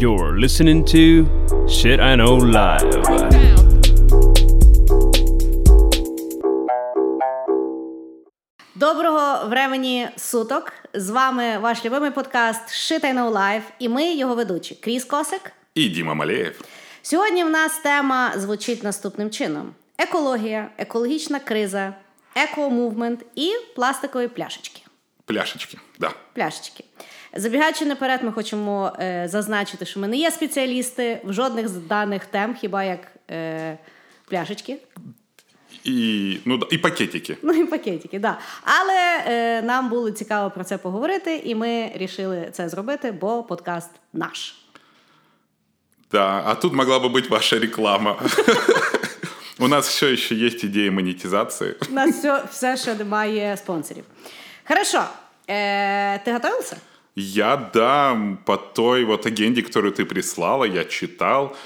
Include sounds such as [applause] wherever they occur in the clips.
You're listening to Shit I Know Live. Доброго времені суток. З вами ваш любимий подкаст Shit I Know Live і ми його ведучі Кріс Косик. І Діма Малеєв. Сьогодні в нас тема звучить наступним чином: екологія, екологічна криза, еко-мувмент і пластикові пляшечки. Пляшечки, да. Пляшечки. Забігаючи наперед, ми хочемо е, зазначити, що ми не є спеціалісти в жодних з даних тем, хіба як е, пляшечки. І, ну, і пакетики. Ну і пакетики, да. Але е, нам було цікаво про це поговорити, і ми вирішили це зробити, бо подкаст наш. Да, а тут могла бы быть ваша реклама. У нас все еще есть идея монетизации. У нас все, все ще немає спонсорів. Хорошо. Е, ти готовився? Я, да, по той вот агенде, которую ты прислала, я читал,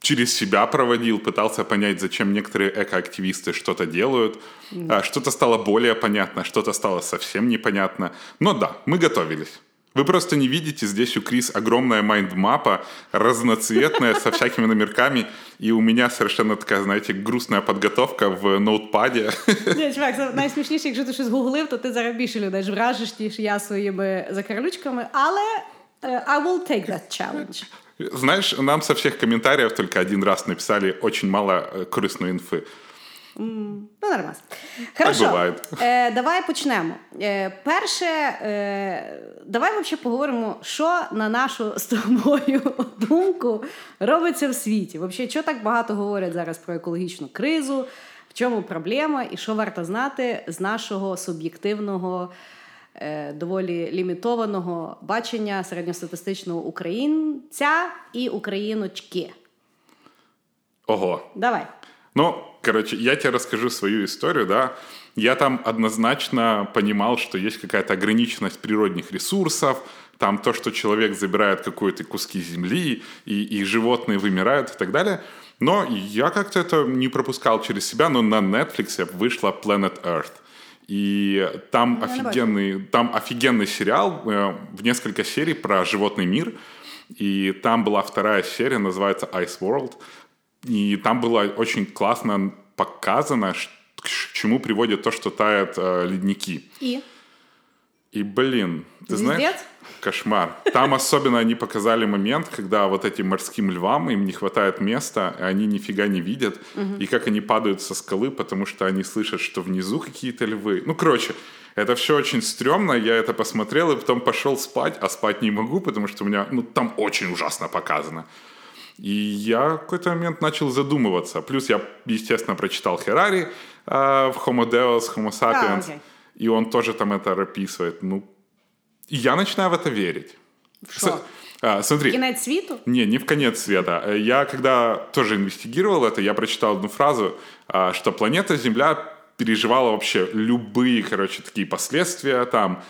через себя проводил, пытался понять, зачем некоторые экоактивисты что-то делают. А, Что-то стало более понятно, что-то стало совсем непонятно. Но да, мы готовились. Вы просто не видите, здесь у Крис огромная майндмапа, разноцветная, со всякими номерками, и у меня совершенно такая, знаете, грустная подготовка в ноутпаде. Ні, чувак, це найсмішніше, якщо ти щось гуглив, то ти зараз більше людей ж вражиш, ніж я своїми закарлючками, але е, I will take that challenge. Знаешь, нам со всех комментариев только один раз написали очень мало э, корыстной инфы. Ну, нормально. Хорошо. буває. Е, давай почнемо. Е, перше, е, давай взагалі поговоримо, що на нашу з тобою [laughs] думку робиться в світі. Взагалі, що так багато говорять зараз про екологічну кризу, в чому проблема, і що варто знати з нашого суб'єктивного, е, доволі лімітованого бачення середньостатистичного українця і україночки. Ого. Давай. Ну, короче, я тебе расскажу свою историю, да. Я там однозначно понимал, что есть какая-то ограниченность природных ресурсов, там то, что человек забирает какие-то куски земли, и, и животные вымирают и так далее. Но я как-то это не пропускал через себя, но на Netflix вышла Planet Earth. И там Я офигенный, там офигенный сериал э, в несколько серий про животный мир. И там была вторая серия, называется Ice World. И там было очень классно показано, к чему приводит то, что тают э, ледники. І И, блин, ты знаешь, Звездец? кошмар. Там особенно они показали момент, когда вот этим морским львам им не хватает места, и они нифига не видят, и как они падают со скалы, потому что они слышат, что внизу какие-то львы. Ну, короче, это все очень стрёмно, я это посмотрел, и потом пошел спать, а спать не могу, потому что у меня, ну, там очень ужасно показано. И я в какой-то момент начал задумываться. Плюс я, естественно, прочитал Херари э, в Homo Deus, Homo Sapiens. окей. И он тоже там это описывает. Ну, и я начинаю в это верить. В? С- а, смотри, Кінець світу? не, не в конец света. Я когда тоже инвестигировал это, я прочитал одну фразу, а, что планета Земля переживала вообще любые, короче, такие последствия. Там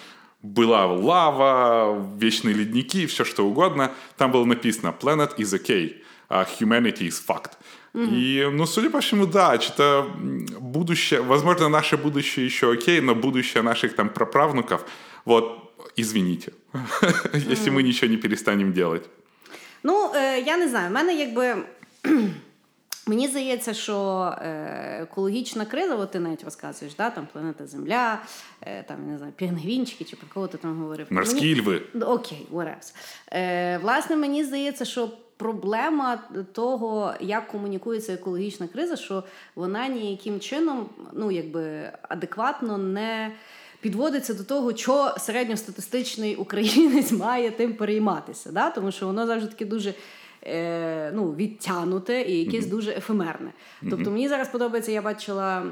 была лава, вечные ледники, все что угодно. Там было написано «Planet is okay, а humanity is fucked». И, ну, судя по всему, да, что-то будущее, возможно, наше будущее еще окей, но будущее наших там праправнуков, вот, извините, [laughs] если мы ничего не перестанем делать. Ну, е, я не знаю, в мене якби. Мені здається, що е, екологічна криза, от ти навіть розказуєш, да, там планета Земля, е, там, не знаю, пінгвінчики чи про кого ти там говорив. Морські Мені- льви. Окей, whatever. Е, власне, мені здається, що проблема того, як комунікується екологічна криза, що вона ніяким чином, ну, якби адекватно не. Підводиться до того, що середньостатистичний українець має тим перейматися, да? тому що воно завжди таке дуже е, ну, відтянуте і якесь дуже ефемерне. Тобто мені зараз подобається, я бачила,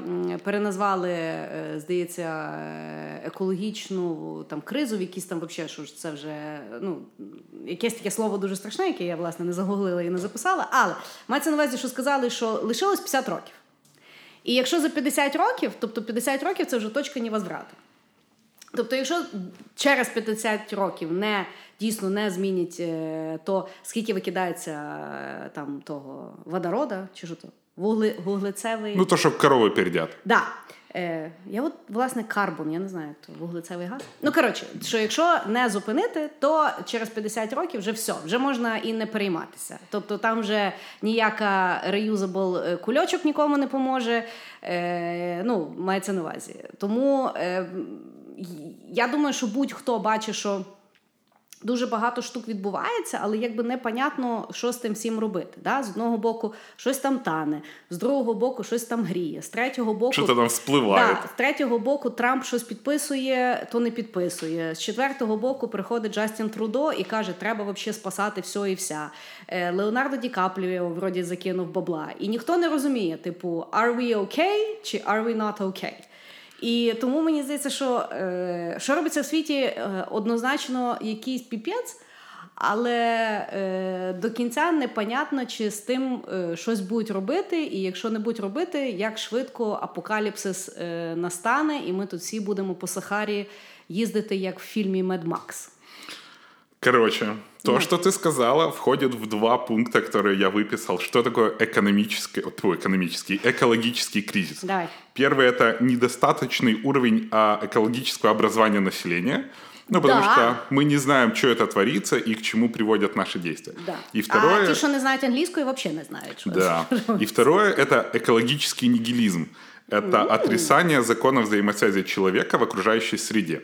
переназвали, е, здається, е, екологічну там кризу, в якісь там вообще, що це вже ну, якесь таке слово дуже страшне, яке я власне не загуглила і не записала. Але мається на увазі, що сказали, що лишилось 50 років. І якщо за 50 років, тобто 50 років це вже точка невозврату. Тобто, якщо через 50 років не дійсно не змінять е, то, скільки викидається е, там того водорода, чи що то, вугли, вуглецевий. Ну, то, что коровы пердят. Да. Е, Я от, власне, карбон, я не знаю, то вуглецевий газ. Ну, коротше, що якщо не зупинити, то через 50 років вже все, вже можна і не перейматися. Тобто там вже ніяка reusable кульочок нікому не поможе. Е, Ну, мається на увазі. Тому е, я думаю, що будь-хто бачить, що. Дуже багато штук відбувається, але якби непонятно, що з тим всім робити. Да? З одного боку, щось там тане, з другого боку, щось там гріє, з третього боку що там спливає. Да, з третього боку Трамп щось підписує, то не підписує. З четвертого боку приходить Джастін Трудо і каже, треба взагалі спасати все і вся. Е, Леонардо Ді Капріо вроді закинув бабла. І ніхто не розуміє, типу, are we okay чи are we not okay? І тому мені здається, що е, що робиться в світі е, однозначно якийсь піпець, але е, до кінця непонятно, чи з тим щось будуть робити, і якщо не будуть робити, як швидко апокаліпсис настане, і ми тут всі будемо по Сахарі їздити, як в фільмі Мед Макс. Короче, то, да. что ты сказала, входит в два пункта, которые я выписал. Что такое экономический, о, экономический, экологический кризис? Давай. Первый — это недостаточный уровень а, экологического образования населения. Ну, потому да. что мы не знаем, что это творится и к чему приводят наши действия. Да. И второе... А те, что не знают английскую, вообще не. Что да. И второе — это экологический нигилизм. Это mm. отрицание закона взаимосвязи человека в окружающей среде.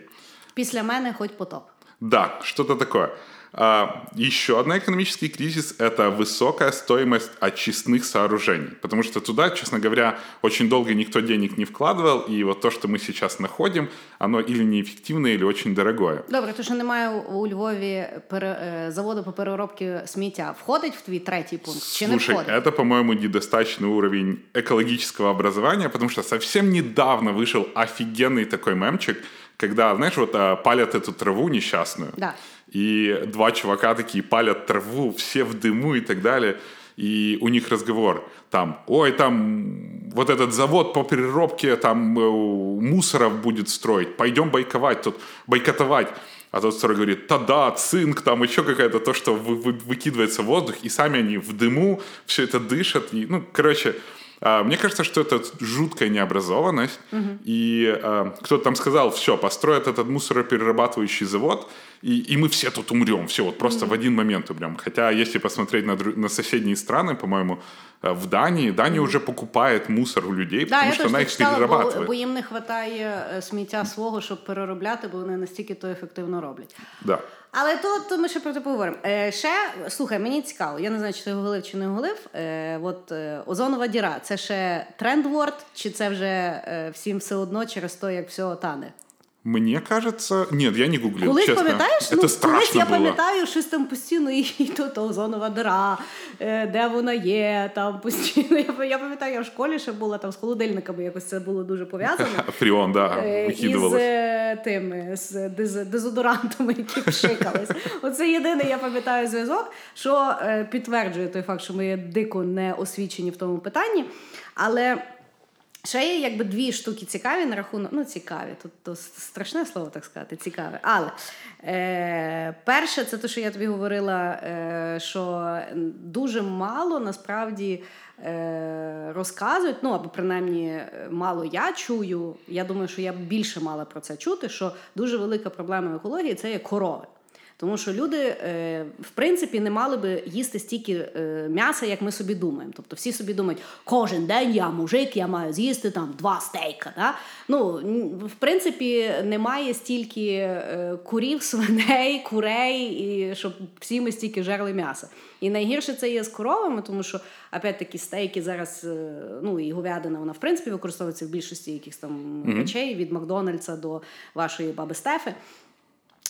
Після мене хоть потоп. Да, что-то такое. А, еще один экономический кризис – это высокая стоимость очистных сооружений. Потому что туда, честно говоря, очень долго никто денег не вкладывал, и вот то, что мы сейчас находим, оно или неэффективное, или очень дорогое. Добре, то що немає у Львові пере, заводу по переробці сміття, входить в твій третій пункт? Чи Слушай, не входить? это, по-моему, недостаточный уровень экологического образования, потому что совсем недавно вышел офигенный такой мемчик, когда, знаешь, вот палят эту траву несчастную. Да. И два чувака такие палят траву, все в дыму и так далее. И у них разговор там, ой, там вот этот завод по переработке там э, мусоров будет строить, пойдем бойковать тут, бойкотовать. А тот второй говорит, да-да, цинк, там еще какая-то то, что вы, вы, выкидывается в воздух, и сами они в дыму все это дышат. И, ну, короче, а, мне кажется, что это жуткая необразованность. Угу. И а, кто-то там сказал, все, построят этот мусороперерабатывающий завод, и, и мы все тут умрем, все, вот просто mm в один момент умрем. Хотя, если посмотреть на, на соседние страны, по-моему, э, в Дании, Дания mm уже покупает мусор у людей, да, потому що вона їх читала, перерабатує. Бо, бо їм не вистачає е, сміття свого, щоб переробляти, бо вони настільки то ефективно роблять. Да. Але то, то ми ще про це поговоримо. Е, Ще слухай, мені цікаво. Я не знаю, чи ти голив, чи не голив. Е, От е, озонова діра це ще трендворд, чи це вже е, всім все одно через те, як все тане? Мені кажеться, ні, я не гуглив. Колись чесно. пам'ятаєш? Це ну, страшно колись я було. пам'ятаю, щось там постійно і, то, то озонова дира, е, де вона є, там постійно. Я, я пам'ятаю, я в школі ще була там з холодильниками, якось це було дуже пов'язано. [laughs] Фріон, да, Е, викидувалось. Із е, тими, з дез, дезодорантами, які [laughs] пшикались. Оце єдиний, я пам'ятаю, зв'язок, що підтверджує той факт, що ми дико не освічені в тому питанні. Але Ще є якби дві штуки цікаві на рахунок. Ну, цікаві, тут то страшне слово так сказати, цікаве. Але е, перше, це те, що я тобі говорила, е, що дуже мало насправді е, розказують, ну або принаймні мало я чую. Я думаю, що я більше мала про це чути, що дуже велика проблема екології це є корови. Тому що люди, е, в принципі, не мали би їсти стільки е, м'яса, як ми собі думаємо. Тобто всі собі думають, кожен день я мужик, я маю з'їсти там два стейка. Да? Ну, В принципі, немає стільки е, курів, [laughs] свиней, курей, і щоб всі ми стільки жерли м'яса. І найгірше це є з коровами, тому що опять-таки стейки зараз, ну і говядина, вона в принципі використовується в більшості якихось там mm-hmm. речей від Макдональдса до вашої баби Стефи.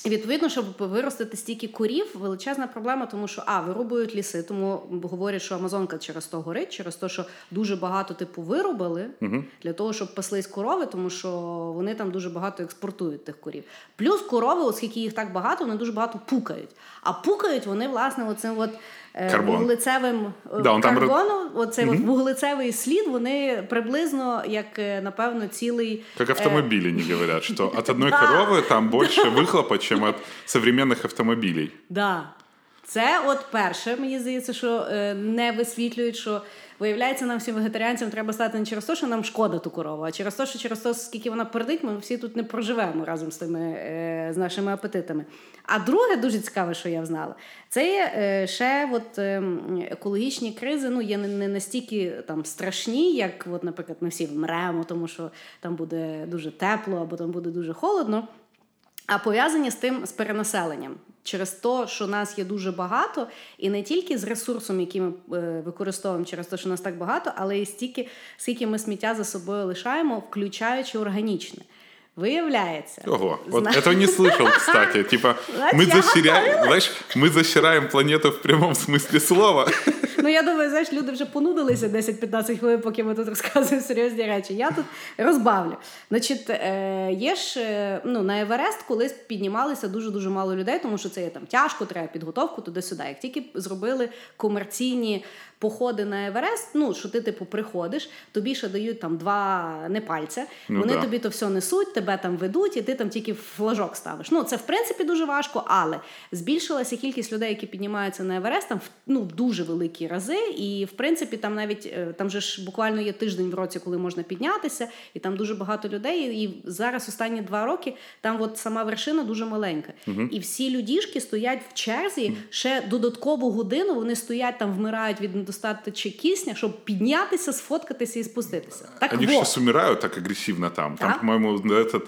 І відповідно, щоб виростити стільки корів, величезна проблема, тому що а вирубують ліси, тому говорять, що Амазонка через то горить, через те, що дуже багато типу вирубали uh для того, щоб паслись корови, тому що вони там дуже багато експортують тих корів. Плюс корови, оскільки їх так багато, вони дуже багато пукають. А пукають вони власне оцим от. Карбон. вуглецевим да, карбону, там... оцей угу. вуглецевий слід, вони приблизно як, напевно, цілий... Как автомобили не говорят, что [laughs] от одной коровы там больше выхлопа, чем от современных автомобилей. Да. Це от перше, мені здається, що е, не висвітлюють, що виявляється, нам всім вегетаріанцям треба стати не через те, що нам шкода ту корову, а через те, що через те, скільки вона пердить, ми всі тут не проживемо разом з тими е, з нашими апетитами. А друге, дуже цікаве, що я знала, це є е, ще от, е, екологічні кризи, ну є не настільки там страшні, як, от, наприклад, ми всі вмремо, тому що там буде дуже тепло або там буде дуже холодно. А пов'язані з тим з перенаселенням через те, що нас є дуже багато, і не тільки з ресурсом, який ми е, використовуємо через те, що нас так багато, але і стільки, скільки ми сміття за собою лишаємо, включаючи органічне. Виявляється. Ого, Зна... вот этого не слышал, кстати. Типа, мы защищаем, знаешь, мы защищаем планету в прямом смысле слова. Ну, я думаю, знаєш, люди вже понудилися 10-15 хвилин, поки ми тут розказуємо серйозні речі. Я тут розбавлю. Значить, є ж ну, на Еверест колись піднімалися дуже-дуже мало людей, тому що це є там тяжко, треба підготовку туди-сюди. Як тільки зробили комерційні походи на Еверест, ну що ти типу приходиш, тобі ще дають там два не пальця, ну, вони да. тобі то все несуть, тебе там ведуть, і ти там тільки флажок ставиш. Ну це в принципі дуже важко, але збільшилася кількість людей, які піднімаються на Еверест, там ну дуже великі рази. І в принципі, там навіть е, там же ж буквально є тиждень в році, коли можна піднятися, і там дуже багато людей. І зараз останні два роки там от сама вершина дуже маленька. Угу. І всі людішки стоять в черзі ще додаткову годину. Вони стоять там, вмирають від недостаточі кисня, щоб піднятися, сфоткатися і спуститися. Так Они вот. сейчас умирают так агрессивно там. Там, по-моему, этот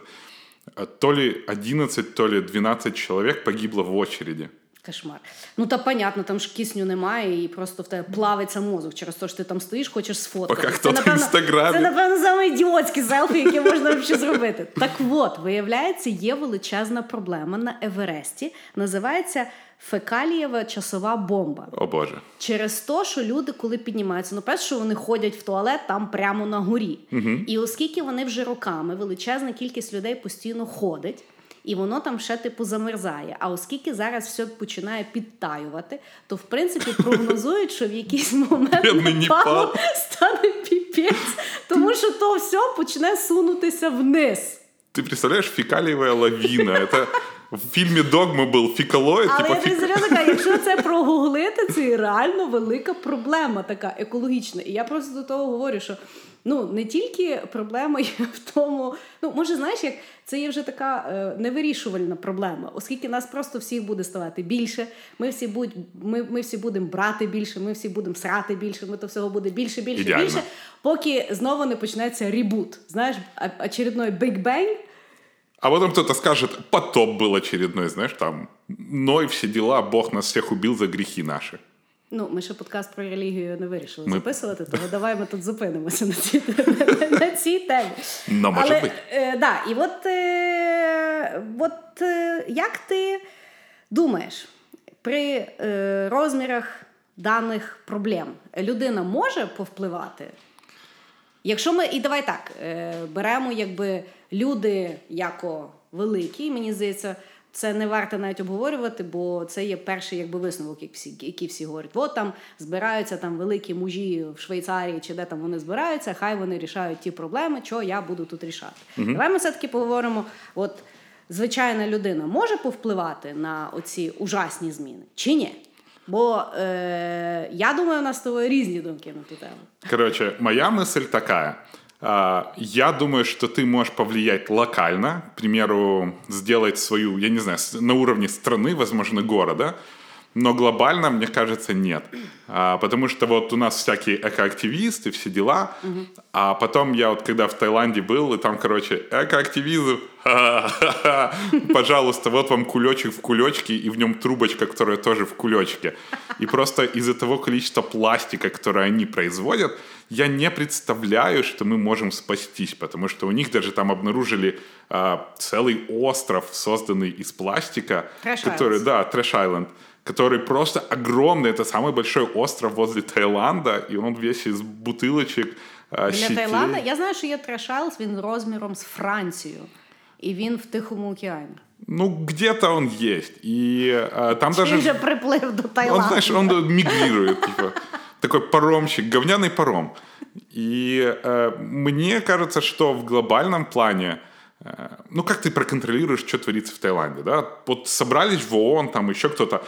то ли 11, то ли 12 человек погибло в очереди. Кошмар. Ну та понятно, там ж кисню немає, і просто в тебе плавиться мозок через те, що ти там стоїш, хочеш сфоткати. Поки хто. Це, напевно, саме ідіотські селфі, які можна взагалі зробити. Так от, виявляється, є величезна проблема на Евересті. Називається фекалієва часова бомба. О Боже. Через те, що люди, коли піднімаються, ну перше, що вони ходять в туалет там прямо на горі. Угу. І оскільки вони вже роками, величезна кількість людей постійно ходить. І воно там ще типу замерзає. А оскільки зараз все починає підтаювати, то в принципі [laughs] прогнозують, що в якийсь момент Непалу стане піпець, тому що то все почне сунутися вниз. Ти представляєш, фекалієва лавіна. Це в фільмі Догма був фікалоїд. Але типу, я фік... серйозно кажу, якщо це прогуглити, це реально велика проблема така екологічна. І я просто до того говорю, що ну не тільки проблема є в тому, ну може, знаєш, як це є вже така е, невирішувальна проблема, оскільки нас просто всіх буде ставати більше. Ми всі будь, ми, ми всі будемо брати більше, ми всі будемо срати більше. Ми то всього буде більше, більше, Ідеально. більше, поки знову не почнеться ребут. Знаєш, очередной Big Bang, а потом кто-то скажет, потоп был очередной, знаешь, там, Ной, все дела, Бог нас всех убил за гріхи наші. Ну, ми ще подкаст про релігію не вирішили ми... записувати, тому давай ми тут зупинимося на цій [laughs] на цій темі. Ну, може Але, бути. Е, да, І от, е, от е, як ти думаєш, при е, розмірах даних проблем людина може повпливати? Якщо ми, і давай так, е, беремо якби люди яко великі, мені здається, це не варто навіть обговорювати, бо це є перший якби висновок, як всі, які всі говорять. От там збираються там великі мужі в Швейцарії, чи де там вони збираються, хай вони рішають ті проблеми, що я буду тут рішати. Угу. Давай ми все-таки поговоримо. От звичайна людина може повпливати на оці ужасні зміни чи ні? Бо е, я думаю, у нас з тобою різні думки на ту тему. Короче, моя мысль такая. Я думаю, что ты можешь повлиять локально, к примеру, сделать свою, я не знаю, на уровне страны, возможно, города, но глобально, мне кажется, нет. А, потому что вот у нас всякие экоактивисты, все дела. Угу. А потом я вот когда в Таиланде был, и там, короче, экоактивизм, [laughs] пожалуйста, вот вам кулечек в кулечке, и в нем трубочка, которая тоже в кулечке. И просто из-за того количества пластика, которое они производят, я не представляю, что мы можем спастись, потому что у них даже там обнаружили а, целый остров, созданный из пластика, Trash который, да, Трэш Айленд, который просто огромный. Это самый большой остров возле Таиланда, и он весь из бутылочек. Для щитей. Таїланда я знаю, що є Трешайлс, він розміром з Францію, і він в Тихому океані. Ну, где-то он есть. И а, там Чи даже... же приплив до Таиланда. Он, знаешь, он мигрирует, типа, такой паромщик, говняный паром. И э, мне кажется, что в глобальном плане э, ну, как ты проконтролируешь, что творится в Таиланде, да? Вот собрались в ООН, там еще кто-то,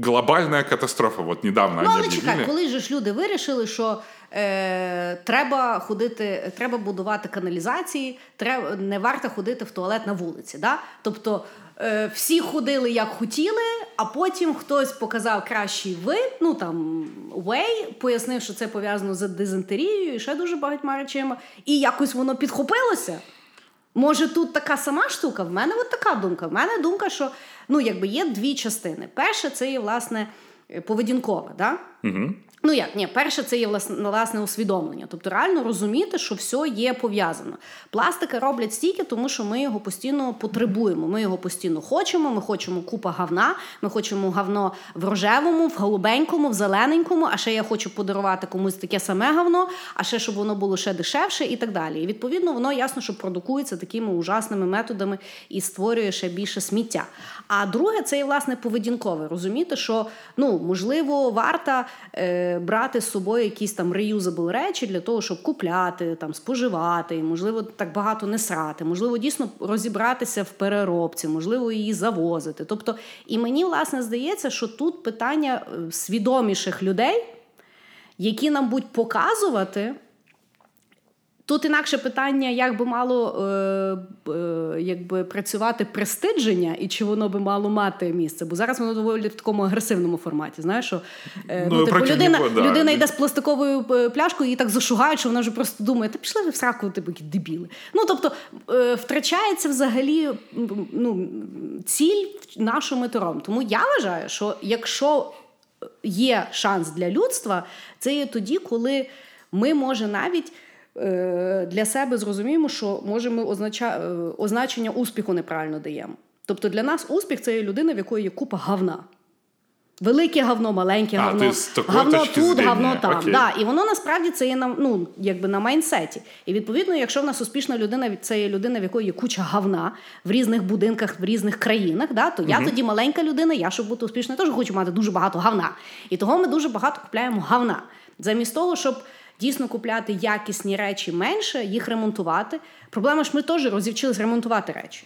глобальная катастрофа. Вот недавно Ну, але чекай, коли же ж люди вирішили, що е, треба ходити, треба будувати каналізації, треба, не варто ходити в туалет на вулиці. Да? Тобто е, всі ходили як хотіли, а потім хтось показав кращий вид, ну там way, пояснив, що це пов'язано з дизентерією і ще дуже багатьма речами, і якось воно підхопилося. Може, тут така сама штука? В мене от така думка. В мене думка, що ну, якби є дві частини. Перше, це є власне е, поведінкове. Да? Угу. Ну як ні, перше, це є власне, власне усвідомлення. Тобто реально розуміти, що все є пов'язано. Пластика роблять стільки, тому що ми його постійно потребуємо. Ми його постійно хочемо. Ми хочемо купа гавна. Ми хочемо гавно в рожевому, в голубенькому, в зелененькому. А ще я хочу подарувати комусь таке саме гавно, а ще щоб воно було ще дешевше і так далі. І відповідно воно ясно, що продукується такими ужасними методами і створює ще більше сміття. А друге, це є власне поведінкове. Розуміти, що ну можливо варто е, брати з собою якісь там reusable речі для того, щоб купляти, там споживати, і, можливо, так багато не срати, можливо, дійсно розібратися в переробці, можливо, її завозити. Тобто, і мені власне здається, що тут питання е, свідоміших людей, які нам будуть показувати. Тут інакше питання, як би мало е, е, якби працювати престидження і чи воно би мало мати місце. Бо зараз воно доволі в такому агресивному форматі. Знаєш, що е, Ну, ну, типу, людина, да. людина йде з пластиковою е, пляшкою, її так зашугають, що вона вже просто думає, та пішли ви в сраку, типу, які дебіли. Ну тобто е, втрачається взагалі ну, ціль нашого метором. Тому я вважаю, що якщо є шанс для людства, це є тоді, коли ми може навіть. Е, Для себе зрозуміємо, що може ми означа... е, означення успіху неправильно даємо. Тобто для нас успіх це є людина, в якої є купа гавна. Велике говно, маленьке А, говно, ти говно тут, зрення, говно там. окей. Да, і воно насправді це є на ну, якби на майнсеті. І відповідно, якщо в нас успішна людина, це є людина, в якої є куча говна в різних будинках, в різних країнах, да, то я тоді маленька людина, я щоб бути успішною, теж хочу мати дуже багато говна. І того ми дуже багато купляємо говна. Замість того, щоб дійсно купляти якісні речі менше, їх ремонтувати. Проблема ж ми теж розівчились ремонтувати речі.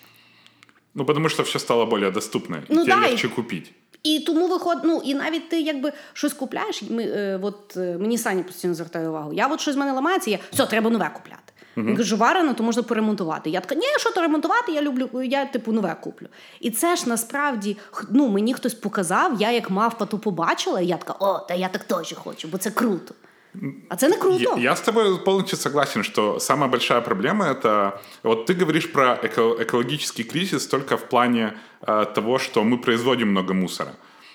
Ну, потому что все стало более доступно. И Ну тебе да, легче и- купить. І тому виходить, ну і навіть ти якби щось купляєш. Ми, е, от е, мені Саня постійно звертає увагу. Я от щось з мене ламається, я все, треба нове купляти. Він каже, варено, то можна поремонтувати. Я така, ні, що то ремонтувати, я люблю, я типу нове куплю. І це ж насправді ну, мені хтось показав, я як мавпа то побачила, і я така, о, та я так теж хочу, бо це круто. А це не круто. Я, я с тобой полностью согласен, что самая большая проблема это... Вот ты говоришь про эко- экологический кризис только в плане э, того, что мы производим много мусора.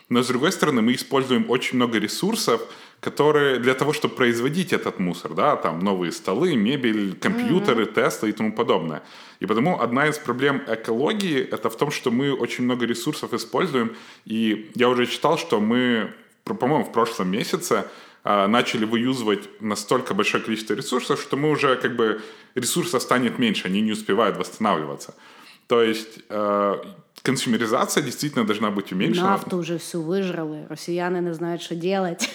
Но, с другой стороны, мы используем очень много ресурсов, которые для того, чтобы производить этот мусор, да, там новые столы, мебель, компьютеры, Тесла и тому подобное. И потому одна из проблем экологии это в том, что мы очень много ресурсов используем. И я уже читал, что мы, по-моему, в прошлом месяце а, начали выюзывать настолько большое количество ресурсов, что мы уже как бы ресурсов станет меньше, они не успевают восстанавливаться. То есть э, консюмеризация действительно должна быть уменьшена. Нафту вже всю вижрали, росіяни не знають, що робити.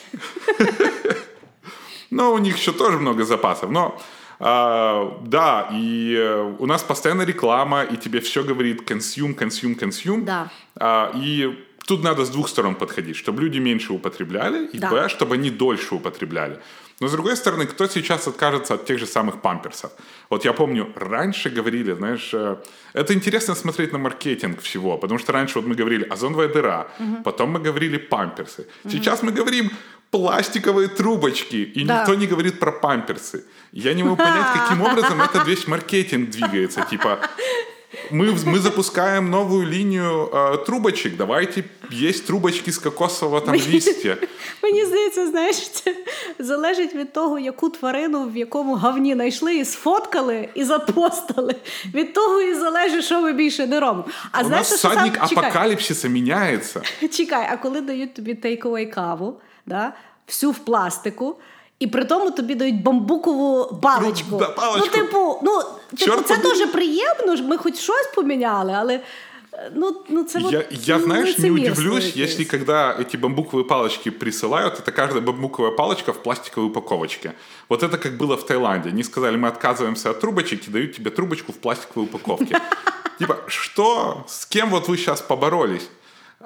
Но у них еще тоже много запасов. Но а, да, и э, у нас постоянно реклама, и тебе все говорит консюм, консюм, консюм. Да. А, и тут надо с двух сторон подходить, чтобы люди меньше употребляли, и Да. б, чтобы они дольше употребляли. Но с другой стороны, кто сейчас откажется от тех же самых памперсов? Вот я помню, раньше говорили, знаешь, э, это интересно смотреть на маркетинг всего, потому что раньше вот мы говорили озоновая дыра, потом мы говорили памперсы. Сейчас мы говорим пластиковые трубочки, и Да. никто не говорит про памперсы. Я не могу понять, [laughs] каким образом этот весь маркетинг двигается. Типа, мы, мы запускаем новую линию э, трубочек, давайте есть трубочки с кокосового там листья. Мені здається, знаєш, це залежить від того, яку тварину в якому гавні знайшли і сфоткали і запостили. Від того і залежить, що ми більше не робимо. А У знаєш, нас що сам- всадник чекай, апокалипсиса меняется. чекай, а коли дають тобі тейковий каву, да, всю в пластику. І при тому тобі дають бамбукову паличку. Ну, да, паличку. Ну, типу, ну, типу Чорт це побери. дуже приємно, ж ми хоч щось поміняли, але е, ну, ну це от, Я, я, ну, знаешь, не лицемірство удивлюсь, якесь. если когда эти бамбуковые палочки присылают, это каждая бамбуковая палочка в пластиковой упаковочке. Вот это как было в Таиланде. Они сказали, мы отказываемся от трубочек и дают тебе трубочку в пластиковой упаковке. [laughs] Типа, что? С кем вот вы сейчас поборолись?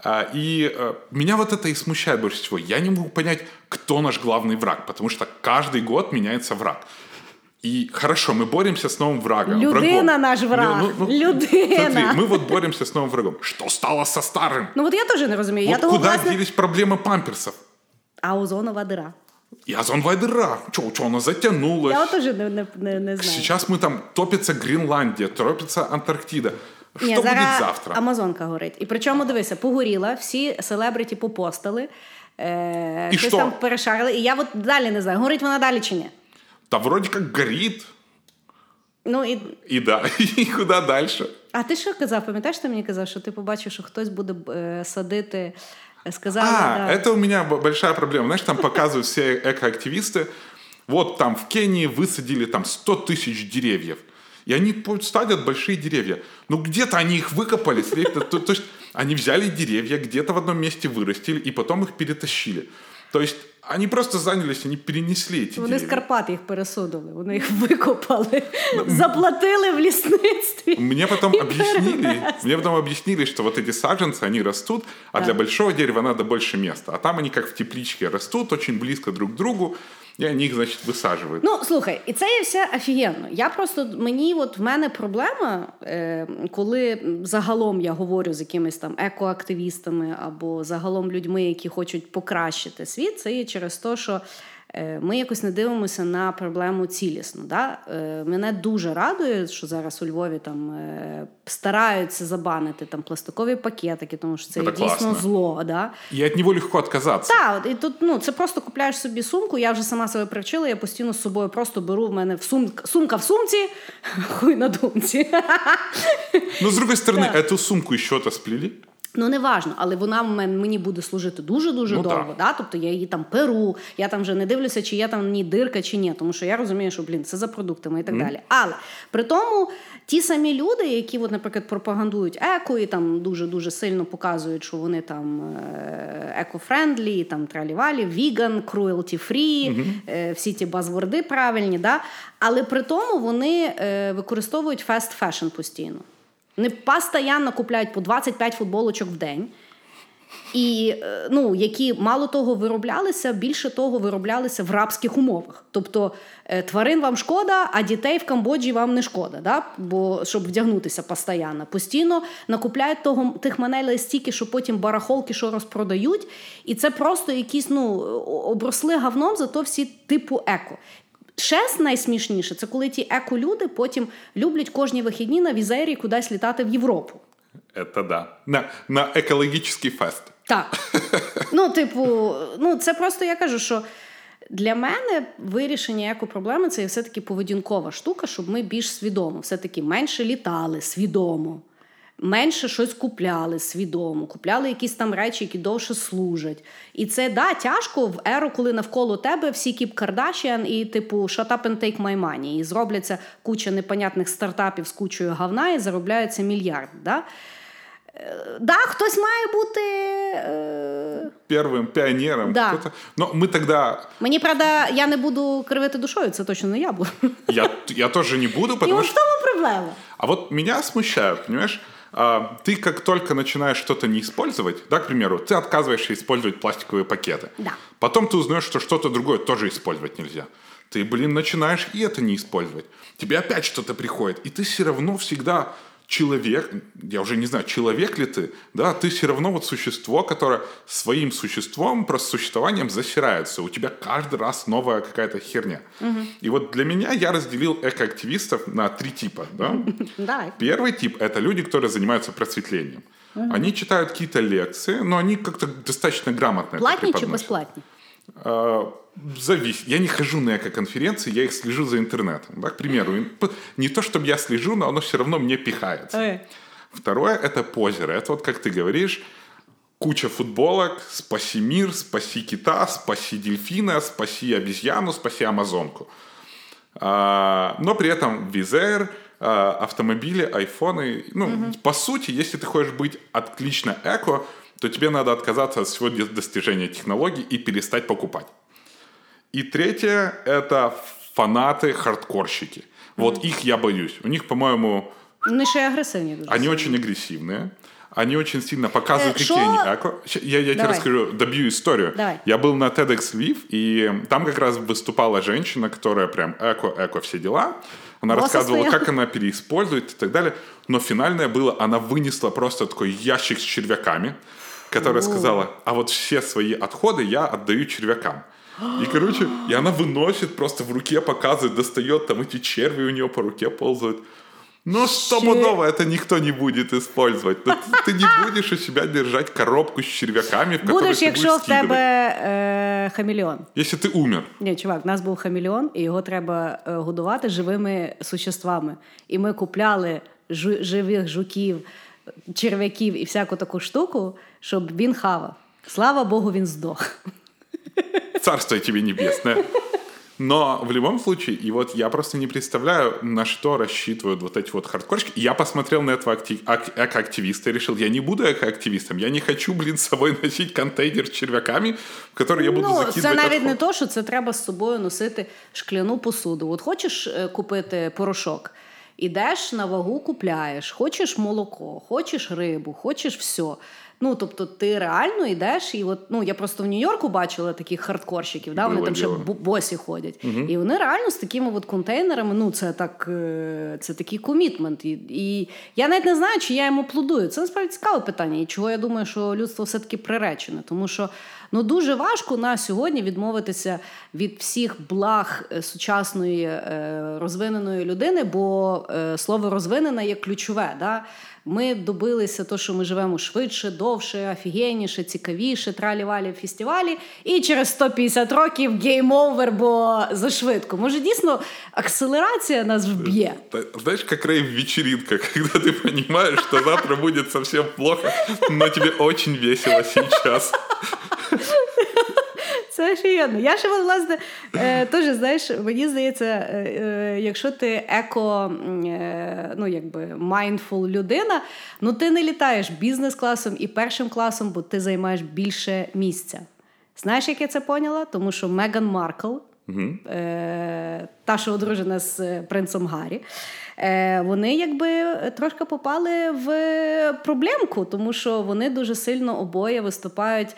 А, И э, меня вот это и смущает больше всего. Я не могу понять, кто наш главный враг, потому что каждый год меняется враг. И хорошо, мы боремся с новым врагом. Людина врагом. наш враг. Людина. Смотри, мы вот боремся с новым врагом. Что стало со старым? Ну от я теж не розумію. Вот я куда власне... делись проблемы памперсов? А озонова дира. И озоновая дыра. Че, че, она затянулась? Я от теж не, не, не, не знаю. Сейчас мы там топится Гренландия, топится Антарктида. Что Ні, будет зараз завтра? Амазонка горить. І причому дивися, погоріла, всі селебриті попостили, е, І щось що? там перешарили. І я от далі не знаю, горить вона далі чи ні. Да вроде как горит. Ну і И да, [laughs] и куда дальше? а ти що казав? Пам'ятаєш, ти мені казав, що ти побачив, що хтось буде е, садити, е, сказали, А, да. это у меня б- большая проблема. Знаешь, там показывают все экоактивисты. Вот там в Кении высадили там 100 тысяч деревьев. И они по- садят большие деревья. Ну, где-то они их выкопали. слепят. То, то есть они взяли деревья, где-то в одном месте вырастили, и потом их перетащили. То есть они просто занялись, они перенесли эти Вони з деревья. Карпат їх пересудили, вони їх викопали, заплатили в лісництві. Мне потом объяснили, мне потом объяснили, что вот эти саженцы, они растут, а для большого дерева надо больше места. А там они как в тепличке растут, очень близко друг к другу, и ніг, значить, значит. Ну слухай, і це є все офігенно. Я просто мені, от в мене проблема, е, коли загалом я говорю з якимись там екоактивістами або загалом людьми, які хочуть покращити світ, це є через те, що. Е, Ми якось не дивимося на проблему цілісно. Да? Е, Мене дуже радує, що зараз у Львові там е, стараються забанити там пластикові пакетики, тому що це Це дійсно класно. зло. Да? И от него легко отказаться. Так, і тут ну це просто купляєш собі сумку. Я вже сама себе привчила. Я постійно з собою просто беру в мене в сумка, сумка в сумці, [laughs] хуй на думці. Но, с другой стороны, эту сумку из чего-то сплели. Ну не важно, але вона мені буде служити дуже дуже Ну, довго. Да? Тобто я її там перу, я там вже не дивлюся, чи є там в ній дирка, чи ні, тому що я розумію, що блін, це за продуктами і так далі. Але при тому ті самі люди, які, от, наприклад, пропагандують еко і там дуже дуже сильно показують, що вони там е, eco-friendly, там тралівалі, віган, cruelty free, е, всі ті buzzword и правильні. Да? Але при тому вони е, використовують fast fashion постійно. Вони постійно купляють по 25 футболочок в день. І е, ну, які мало того вироблялися, більше того вироблялися в рабських умовах. Тобто е, тварин вам шкода, а дітей в Камбоджі вам не шкода, да? бо щоб вдягнутися постійно. Постійно накупляють того тих манелей стільки, що потім барахолки що розпродають, і це просто якісь ну обросли гавном, зато всі типу еко. Ще найсмішніше, це коли ті еко-люди потім люблять кожні вихідні на візері кудись літати в Європу. Это да. На, на экологический фест. Так. [laughs] Ну, типу, ну це просто я кажу, що для мене вирішення екопроблеми це все-таки поведінкова штука, щоб ми більш свідомо, все-таки менше літали свідомо. Менше щось купляли свідомо, купляли якісь там речі, які довше служать. І це да, тяжко в еру, коли навколо тебе всі кіп Кардашіан і типу shut up and take my money. І зробляться куча непонятних стартапів з кучою говна і заробляються мільярди. Да? Е, Да, хтось має бути. Е... Первым пионером. Да. кто-то. Но мы тогда... Мені правда, я не буду кривити душою, це точно не я буду. Я, я тоже не буду, [laughs] І потому от в тому проблема. А вот меня смущает, понимаешь? А, Ты как только начинаешь что-то не использовать, да, к примеру, ты отказываешься использовать пластиковые пакеты. Да. Потом ты узнаешь, что что-то другое тоже использовать нельзя. Ты, блин, начинаешь и это не использовать. Тебе опять что-то приходит, и ты все равно всегда человек, я уже не знаю, человек ли ты, да, ты все равно вот существо, которое своим существом, просто существованием засирается. У тебя каждый раз новая какая-то херня. И вот для меня я разделил экоактивистов на три типа, да. [laughs] Давай. Первый тип – это люди, которые занимаются просветлением. Они читают какие-то лекции, но они как-то достаточно грамотно это Платні А, Зависит. Я не хожу на эко-конференции, я их слежу за интернетом. Да, к примеру, не то, чтобы я слежу, но оно все равно мне пихается. Е. Второе – это позеры. Это вот, как ты говоришь, куча футболок, спаси мир, спаси кита, спаси дельфина, спаси обезьяну, спаси амазонку. А, но при этом визер, а, автомобили, айфоны. Ну, по сути, если ты хочешь быть отлично эко, то тебе надо отказаться от всего достижения технологий и перестать покупать. И третье – это фанаты-хардкорщики. Вот их я боюсь. У них, по-моему, Вони ще й агресивні дуже. они очень агрессивные. они очень сильно показывают, Э, какие они. Ща- Я, я тебе расскажу, добью историю. Давай. Я был на TEDx Lviv, и там как раз выступала женщина, которая прям эко-эко все дела. Она Босса рассказывала, стояла. как она переиспользует и так далее. Но финальное было, она вынесла просто такой ящик с червяками, которая сказала, а вот все свои отходы я отдаю червякам. И, короче, и она выносит, просто в руке показывает, достает, там эти черви у нее по руке ползают. Но стопудово это никто не будет использовать. Но ты, ты не будешь у себя держать коробку с червяками, в которую Будеш, ти якщо будеш в тебе скидувати. е, хамелеон. Если ты умер. Ні, чувак, в нас був хамелеон, і його треба е, годувати живими существами. І ми купляли жу- живих жуків, черв'яків і всяку таку штуку, щоб він хавав. Слава Богу, він здох. Царство тебе небесное. Но в любом случае, и вот я просто не представляю, на что рассчитывают вот эти вот хардкорщики. Я посмотрел на этого актив- ак- экоактивиста и решил, я не буду экоактивистом, я не хочу, блин, с собой [laughs] носить контейнер с червяками, в который я буду Ну, закидывать це навіть отход. не то, що це треба з собою носити шкляну посуду. От хочеш е, купити порошок, ідеш на вагу, купляєш, хочеш молоко, хочеш рибу, хочеш все. Ну, тобто, ти реально йдеш, і от ну я просто в Нью-Йорку бачила таких хардкорщиків, да, вони там ще босі ходять. І вони реально з такими от контейнерами, ну це так, е, це такий комітмент. І, і я навіть не знаю, чи я йому плодую. Це насправді цікаве питання, і чого я думаю, що людство все-таки приречене. Тому що ну дуже важко на сьогодні відмовитися від всіх благ е, сучасної е, розвиненої людини, бо слово розвинена є ключове. Да? Ми добилися того, що ми живемо швидше, довше, офігенніше, цікавіше, тралі-валі фестивалі. І через 150 років game over, бо зашвидко. Може, дійсно акселерація нас вб'є. Та- Знаешь, как рейв вечеринка, [laughs] когда ты понимаешь, что завтра будет совсем плохо, но тебе очень весело сейчас. Це офігенно. Я ще власне е, теж знаєш, мені здається, е, е, якщо ти еко, ну якби mindful людина, ну ти не літаєш бізнес-класом і першим класом, бо ти займаєш більше місця. Знаєш, як я це поняла? Тому що Меган Маркл, е, та, що одружена з принцем Гаррі, вони якби трошки попали в проблемку, тому що вони дуже сильно обоє виступають: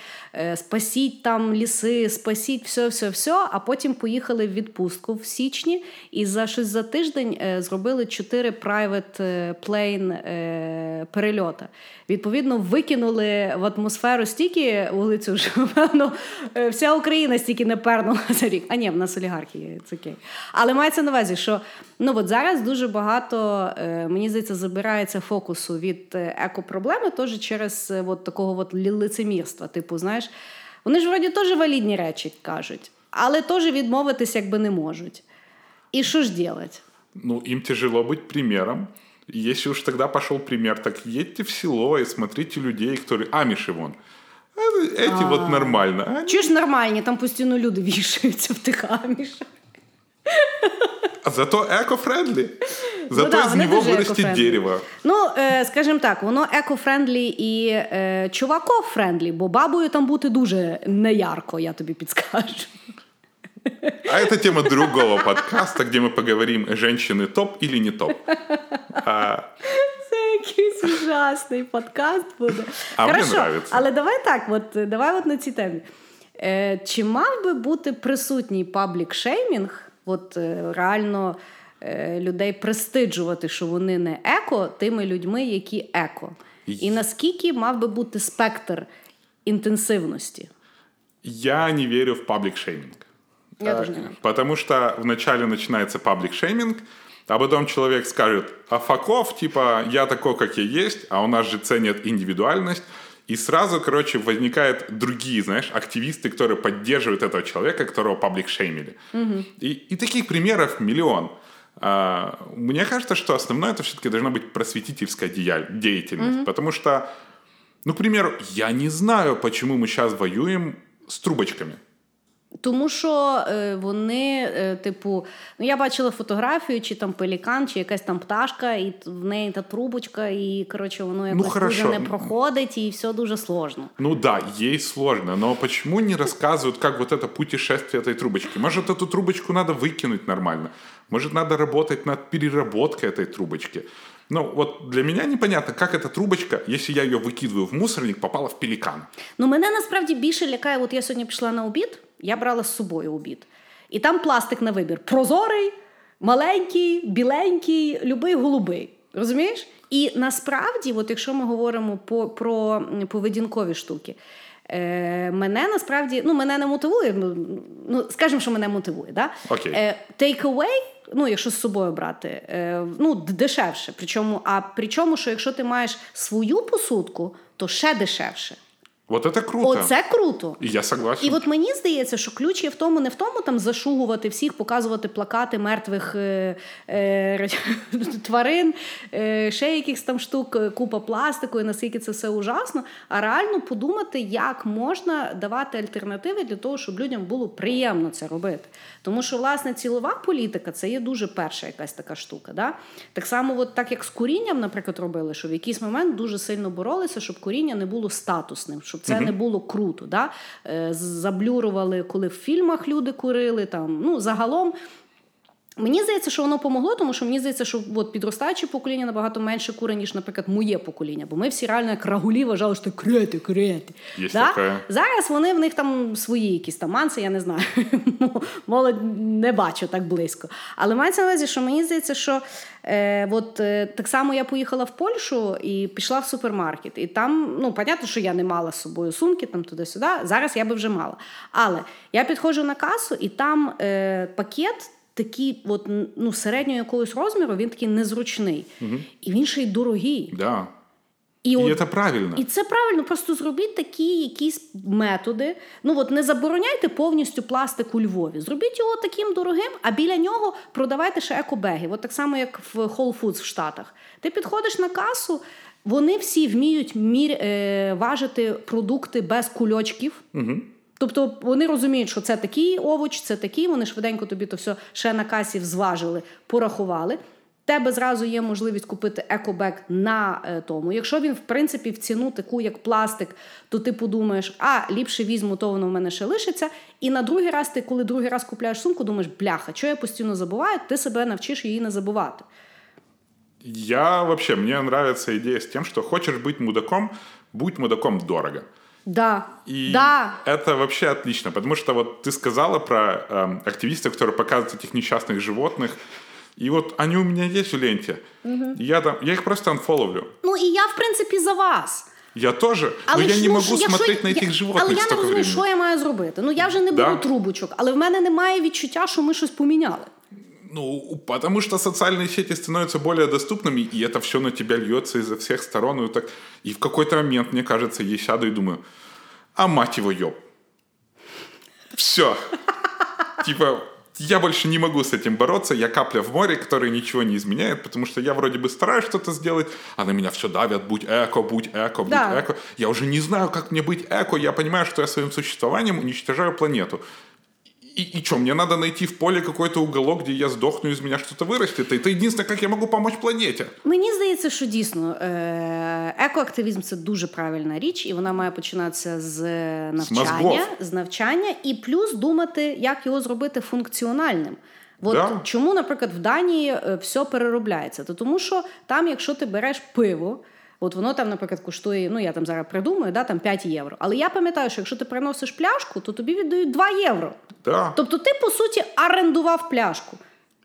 спасіть там ліси, спасіть все, все, все. А потім поїхали в відпустку в січні, і за щось за тиждень е, зробили чотири private е, plane е, перельота. Відповідно, викинули в атмосферу стільки вулицю, що певно е, вся Україна стільки не пернула за рік. А ні, в нас олігархи, це окей. Але мається на увазі, що ну от зараз дуже багато, е, мені здається, забирається фокусу від е, екопроблеми, теж через е, от такого от лицемірства. Типу, знаєш, вони ж вроді теж валідні речі кажуть, але теж відмовитись якби не можуть. І що ж делать? Ну, им тяжело быть примером. И Если уж тогда пошел пример, так едьте в село и смотрите людей, которые... Амиши вон. А Эти вот нормально. а Чи ж нормальні, там постійно люди [laughs] вішаються в тих амішах. А зато эко-френдли. Зато да, из вони него дуже вырастет еко-френдлі. дерево. Ну, е, скажімо так, воно еко-френдлі і е, чуваков-френдлі, бо бабою там бути дуже неярко, я тобі підскажу. А это тема другого подкаста, где мы поговорим, женщины топ или не топ. А, Це якийсь ужасний подкаст буде. А мені Хорошо, нравиться. але давай так, от е, давай от на цій темі. Е, чи мав би бути присутній паблік шеймінг, от е, реально е, людей престиджувати, що вони не еко, тими людьми, які еко? І наскільки мав би бути спектр інтенсивності? Я не верю в паблик шейминг. Я А, тоже не верю. Потому что вначале начинается паблик шейминг, а потом человек скажет, а факов, типа, я такой, как я есть, а у нас же ценят индивидуальность. И сразу, короче, возникают другие, знаешь, активисты, которые поддерживают этого человека, которого паблик шеймили. И, и таких примеров миллион. А, мне кажется, что основное это все-таки должна быть просветительская дея- деятельность. Потому что, ну, к примеру, я не знаю, почему мы сейчас воюем с трубочками. Тому що е, вони, е, типу, ну я бачила фотографію, чи там пелікан, чи якась там пташка, і т- в неї та трубочка, і коротше, воно якось дуже хорошо. не проходить, і все дуже сложно. Ну да, ей сложно, но почему не рассказывают, как вот это путешествие этой трубочки? Может, эту трубочку надо выкинуть нормально? Может, надо работать над переработкой этой трубочки? Ну, вот для меня непонятно, как эта трубочка, если я ее выкидываю в мусорник, попала в пеликан. Ну, мене насправді більше лякає, от я сьогодні пішла на обід, я брала з собою обід. І там пластик на вибір: прозорий, маленький, біленький, любий голубий. Розумієш? І насправді, от якщо ми говоримо по, про поведінкові штуки, е, мене насправді ну, мене не мотивує. ну, Ну, скажімо, що мене мотивує. Да? Окей. Е, take away, ну, якщо з собою брати, е, ну, дешевше. Причому, а причому, що якщо ти маєш свою посудку, то ще дешевше. Вот это круто. Оце круто. И я согласен. І от мені здається, що ключ є в тому, не в тому там зашугувати всіх, показувати плакати мертвих е, е, [laughs] тварин, е, ще якихось там штук, е, купа пластику, і наскільки це все ужасно, а реально подумати, як можна давати альтернативи для того, щоб людям було приємно це робити. Тому що, власне, цілова політика це є дуже перша якась така штука. Да? Так само, от так як з курінням, наприклад, робили, що в якийсь момент дуже сильно боролися, щоб куріння не було статусним, щоб це не було круто. Да? Е, Заблюрували, коли в фільмах люди курили. Там, ну, загалом. Мені здається, що воно помогло, тому що мені здається, що от підростаюче покоління набагато менше куре, ніж, наприклад, моє покоління. Бо ми всі реально як рагулі вважали, що крети, крети. Да? Зараз вони в них там свої якісь там манси, я не знаю. [laughs] Молодь не бачу так близько. Але мається на увазі, що мені здається, що е, от, е, так само я поїхала в Польщу і пішла в супермаркет. І там, ну, понятно, що я не мала з собою сумки там туди-сюди. Зараз я би вже мала. Але я підходжу на касу, і там е, пакет. Такий, от, ну, середнього якогось розміру, він такий незручний. І він ще й дорогий. Да. І, И от, это правильно. і це правильно, просто зробіть такі якісь методи. Ну от не забороняйте повністю пластик у Львові. Зробіть його таким дорогим, а біля нього продавайте ще екобеги. От так само, як в Whole Foods в Штатах. Ти підходиш на касу, вони всі вміють мір, е, важити продукти без кульочків. Угу. Тобто вони розуміють, що це такий овоч, це такий. Вони швиденько тобі то все ще на касі зважили, порахували. Тебе зразу є можливість купити екобек на е, тому. Якщо він, в принципі, в ціну таку, як пластик, то ти подумаєш, а ліпше візьму, то воно в мене ще лишиться. І на другий раз, ти, коли другий раз купляєш сумку, думаєш, бляха, що я постійно забуваю, ти себе навчиш її не забувати. Я вообще, мне нравится идея с тем, что хочешь быть мудаком, будь мудаком дорого. Да. И да. это вообще отлично, потому что вот ты сказала про эм, активистов, которые показывают этих несчастных животных, и вот они у меня есть в ленте. Я, там, я их просто анфоловлю. Ну і я, в принципі, за вас. Я тоже, Але но я ж, не ну, могу що- якщо- смотреть на я- этих животных Але я не столько розумію, времени. що я маю зробити. Ну я вже не Да. беру трубочок, але в мене немає відчуття, що ми щось поміняли. Ну, потому что социальные сети становятся более доступными, и это все на тебя льется изо всех сторон. И, так... и в какой-то момент, мне кажется, я сяду и думаю, а мать его, ёб. Все. Типа, я больше не могу с этим бороться, я капля в море, которая ничего не изменяет, потому что я вроде бы стараюсь что-то сделать, а на меня все давят, будь эко, будь эко, будь Да. эко. Я уже не знаю, как мне быть эко, я понимаю, что я своим существованием уничтожаю планету. И, и что, мне надо найти в поле какой-то уголок, где я сдохну, из меня что-то вырастет. И это единственное, как я могу помочь планете. Мені здається, що дійсно е- екоактивізм це дуже правильна річ, і вона має починатися з навчання, мозгов. з навчання, і плюс думати, як його зробити функціональним. От Да. чому, наприклад, в Данії е, все переробляється? То тому, що там, якщо ти береш пиво. От воно там, наприклад, коштує, ну я там зараз придумаю, да, там 5 євро. Але я пам'ятаю, що якщо ти приносиш пляшку, то тобі віддають 2 євро. Да. Тобто ти, по суті, орендував пляшку.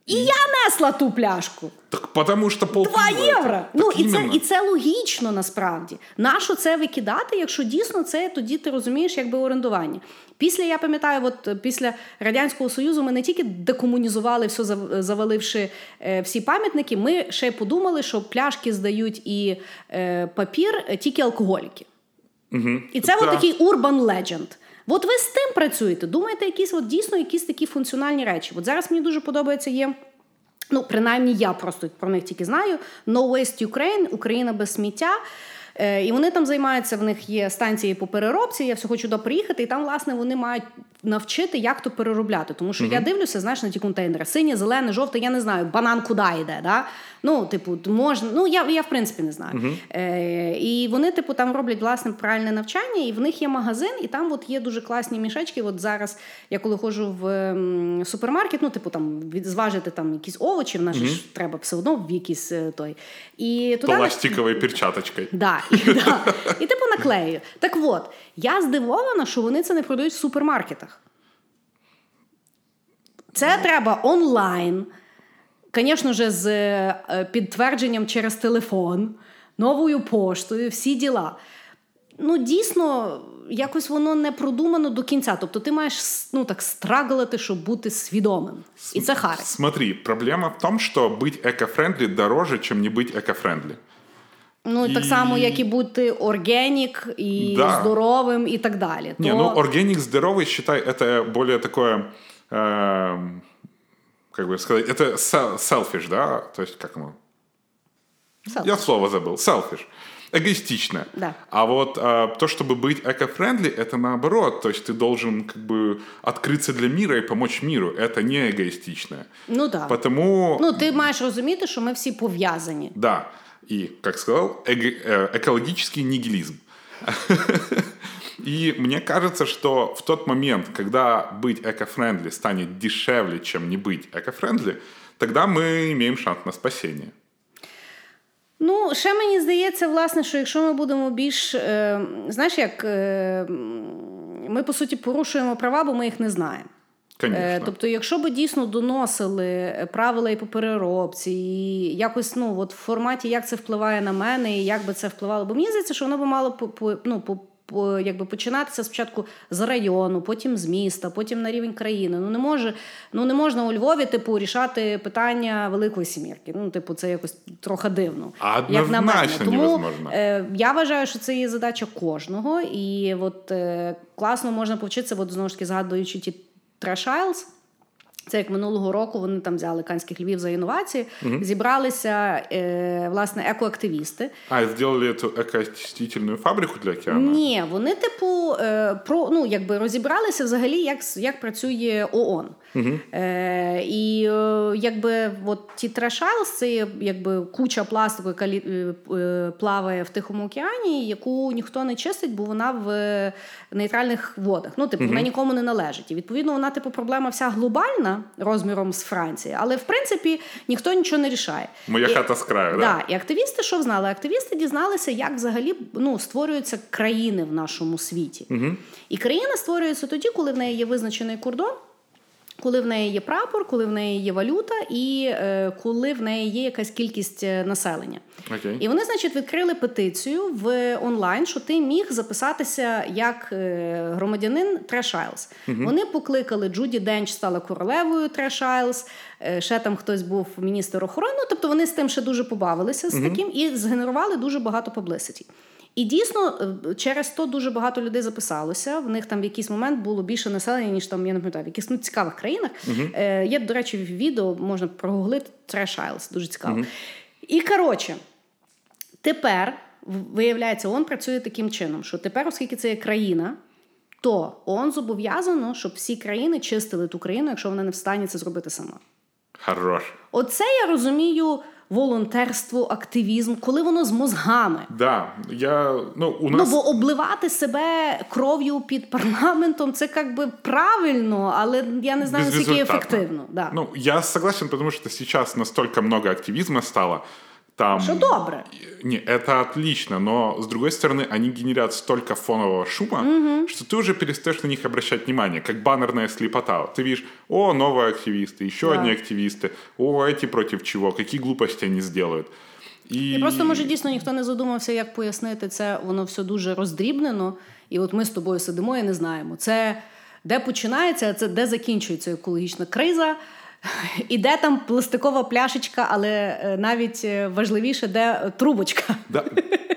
І я несла ту пляшку. Так что пол Два євро. Ну і це, і це логічно насправді. Нащо це викидати, якщо дійсно це тоді ти розумієш, якби орендування. Після я пам'ятаю, от е, після радянського союзу ми не тільки декомунізували все, зав- заваливши е, всі пам'ятники. Ми ще подумали, що пляшки здають і е, папір е, тільки алкоголіки. І це от такий urban legend. От ви з тим працюєте, думаєте, якісь от дійсно якісь такі функціональні речі. От зараз мені дуже подобається є. Ну, принаймні, я просто про них тільки знаю. No Waste Ukraine, Україна без сміття. Е, і вони там займаються, в них є станції по переробці. Я все хочу туди приїхати, і там, власне, вони мають навчити, як то переробляти. Тому що я дивлюся, знаєш, на ті контейнери. Синє, зелене, жовте, я не знаю, банан куди йде. Да? Ну, типу, можна. Ну, я, я в принципі не знаю. Е, і вони, типу, там роблять власне правильне навчання, і в них є магазин, і там от є дуже класні мішечки. От зараз я коли ходжу в супермаркет, ну, типу, там зважити там якісь овочі, в нас же ж треба все одно в якийсь е, той. І туди Пластиковой перчаточкой. Да, і, да. і типу наклею. Так от, я здивована, що вони це не продають в супермаркетах. Це треба онлайн. Звісно ж, з е, підтвердженням через телефон, новою поштою, всі діла. Ну, дійсно, якось воно не продумано до кінця. Тобто ти маєш ну, так страглити, щоб бути свідомим. І це харе. Смотри, проблема в том, что быть эко-френдли дороже, чем не быть эко-френдли. Ну, так І- само, як і бути органік і Да. здоровим, і так далі. Не, То- ну органик здоровый, считай, это более такое, эм, как бы сказать, это се- selfish, да? То есть, как ему? Selfish. Я слово забыл. Selfish. Эгоистично. Да. А вот э, то, чтобы быть эко-френдли, это наоборот. То есть ты должен как бы открыться для мира и помочь миру. Это не эгоистично. Ну так. Потому, Ну, ти маєш розуміти, що ми всі пов'язані. да, и, как сказал, эго- э, экологический нигилизм. [laughs] И мне кажется, что в тот момент, когда быть эко-френдли станет дешевле, чем не быть эко-френдли, тогда мы имеем шанс на спасение. Ну, ще мені здається, власне, що якщо ми будемо більш. Е, знаєш, як е, м, ми по суті порушуємо права, бо ми їх не знаємо. Конечно. Е, тобто, якщо би дійсно доносили правила і по переробці, і якось ну, от в форматі, як це впливає на мене, і як би це впливало, бо мені здається, що воно би мало по, по, ну, по, по, якби починатися спочатку з району, потім з міста, потім на рівень країни. Ну не може, ну не можна у Львові, типу, рішати питання великої сімірки. Ну, типу, це якось трохи дивно. А як на мене. Тому е, я вважаю, що це є задача кожного, і от е, класно можна повчитися, от знову ж таки згадуючи ті Isles, це як минулого року вони там взяли канських львів за інновації, зібралися е, власне екоактивісти. А, сделали эту экоочистительную фабрику для океана? Ні, вони, типу, е, про ну якби розібралися взагалі, як, як працює ООН. Е, і е, якби от ті трешайлс, це якби куча пластику, яка е, е, плаває в Тихому океані, яку ніхто не чистить, бо вона в нейтральних водах. Ну, типу, вона нікому не належить. І відповідно, вона, типу, проблема вся глобальна розміром з Франції, але в принципі ніхто нічого не рішає. Моя І- хата з краю, да? Да, і активісти що знали? Активісти дізналися, як взагалі ну, створюються країни в нашому світі. Угу. І країна створюється тоді, коли в неї є визначений кордон. Коли в неї є прапор, коли в неї є валюта, і е, коли в неї є якась кількість е, населення. Окей. І вони, значить, відкрили петицію в онлайн, що ти міг записатися як е, громадянин Trash Isles. Вони покликали Джуді Денч стала королевою Isles, е, ще там хтось був міністр охорони. Тобто вони з тим ще дуже побавилися з таким і згенерували дуже багато публіситі. І дійсно е, через то дуже багато людей записалося. В них там в якийсь момент було більше населення, ніж там я не пам'ятаю, в якихось ну, цікавих країнах. Е, є, до речі, відео можна прогуглити Trash Isles, дуже цікаво. І коротше, тепер виявляється, ООН працює таким чином, що тепер, оскільки це є країна, то ООН зобов'язано, щоб всі країни чистили ту країну, якщо вона не встані це зробити сама. Хорош. Оце я розумію волонтерство, активізм, коли воно з мозгами. Да, я, ну, у Ну, нас... бо обливати себе кров'ю під парламентом це як би правильно, але я не знаю, наскільки ефективно. Да. Ну, я согласен, тому що зараз настолько много активізму стало Там... Що добре. Не, это отлично, но с другой стороны, они генерят столько фонового шума, что ты уже перестаешь на них обращать внимание, как баннерная слепота. Ты видишь, о, новые активисты, еще Да. одни активисты, о, эти против чего, какие глупости они сделают. И, І просто може дійсно ніхто не задумався, як пояснити це. Воно все дуже роздрібнено. І от ми з тобою сидимо і не знаємо. Це де починається, а це де закінчується екологічна криза. І де там пластикова пляшечка, але е, навіть е, важливіше, де е, трубочка. Да,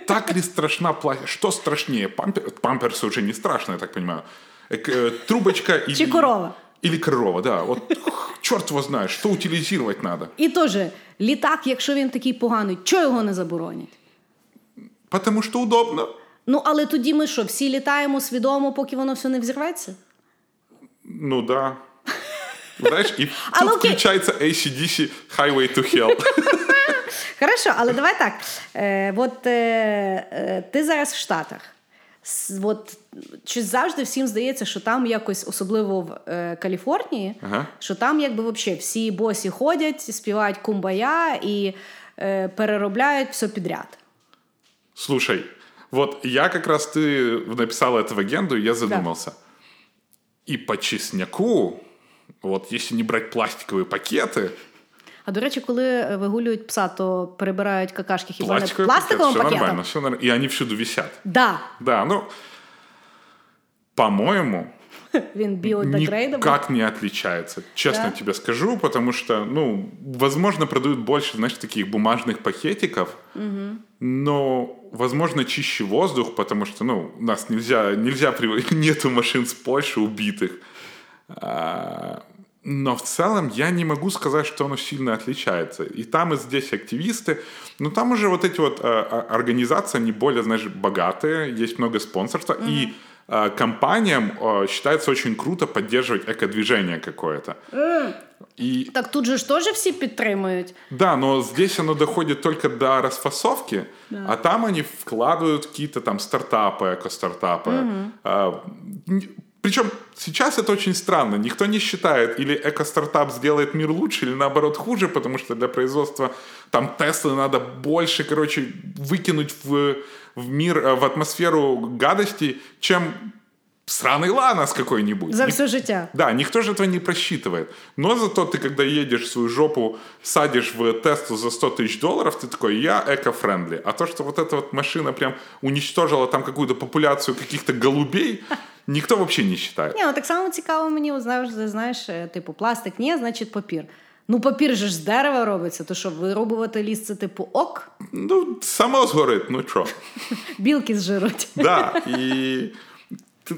так ли страшна платье? Что страшнее? Пампер... Памперсы уже не страшно, я так понимаю. Эк- э, Трубочка или... Чи корова. Или корова, да. Вот черт его знает, что утилизировать надо. І теж літак, якщо він такий поганий, чого його не заборонять? Потому что удобно. Ну але тоді ми що, всі літаємо свідомо, поки воно все не взірветься? Ну да. Знаешь, и тут включается ACDC Highway to Hell. [laughs] Хорошо, але давай так. Е, от е, е, ти зараз в Штатах. От, чи завжди всім здається, що там якось, особливо в е, Каліфорнії, Ага. що там якби взагалі всі босі ходять, співають кумбая і е, переробляють все підряд. Слушай, вот я как раз ты написал это в агенду, и я задумался. И по чесноку, вот если не брать пластиковые пакеты, А до речі, коли е, вигулюють пса, то перебирають какашки хіба не пластиковые пластиковим все пакетом? нормально, все нормально. И они всюду висят. Да, Да, ну, по-моему, [laughs] він біодегрейдабл. никак не отличается. Честно Да? тебе скажу, потому что, ну, возможно, продают больше, знаешь, таких бумажных пакетиков, но, возможно, чище воздух, потому что, ну, у нас нельзя, нельзя приводить, [laughs] нету машин с Польши убитых. А, но в целом я не могу сказать, что оно сильно отличается. И там, и здесь активисты. Но там уже вот эти вот э, а, организации, они более, знаешь, богатые, есть много спонсорства. И э, компаниям э, считается очень круто поддерживать экодвижение какое-то. И Так тут же ж теж всі підтримують. да, но здесь оно доходит только до расфасовки, а там они вкладывают какие-то там стартапы, эко-стартапы. Н- причем сейчас это очень странно. Никто не считает, или эко-стартап сделает мир лучше, или наоборот хуже, потому что для производства там Теслы надо больше, короче, выкинуть в, в мир, э, в атмосферу гадостей, чем сраный Ланос какой-нибудь. За Ник- все життя. да, никто же этого не просчитывает. Но зато ты, когда едешь в свою жопу, садишь в Теслу за 100 тысяч долларов, ты такой, я эко-френдли. А то, что вот эта вот машина прям уничтожила там какую-то популяцию каких-то голубей, никто вообще не считает. Ні, ну так само цікаво мені, от знаєш, знаєш, е, типу, пластик ні, значить папір. Ну, папір же ж з дерева робиться, то що вирубувати ліс це типу ок, Ну, само сгорит, ну чё. [laughs] білки зжируть. Да, [laughs] и т-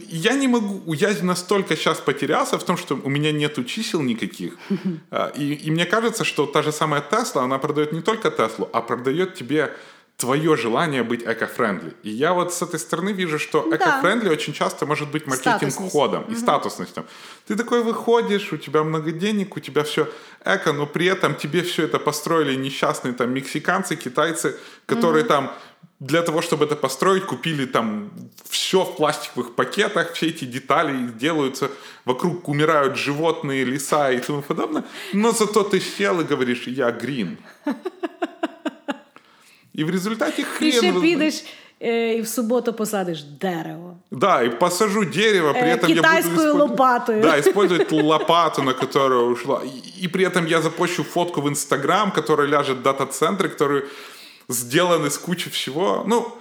я не могу, я настолько сейчас потерялся в том, что у меня нету чисел никаких. [laughs] А, И, и мне кажется, что та же самая Тесла, она продает не только Теслу, а продает тебе твое желание быть эко-френдли. И я вот с этой стороны вижу, что Да. эко-френдли очень часто может быть маркетинг-ходом и статусностью. Ты такой выходишь, у тебя много денег, у тебя все эко, но при этом тебе все это построили несчастные там мексиканцы, китайцы, которые там для того, чтобы это построить, купили там все в пластиковых пакетах, все эти детали делаются, вокруг умирают животные, леса и тому подобное. Но зато ты сел и говоришь, я грин. И в результате І хрен... ще вы- підеш е, і в суботу посадиш дерево. Да, и посажу дерево, при Э, этом я буду китайскую использовать- лопатою. Да, использовать лопату, на которую ушла. И, и при этом я запущу фотку в Инстаграм, которая ляжет в дата-центры, которые сделаны с кучи всего. Ну,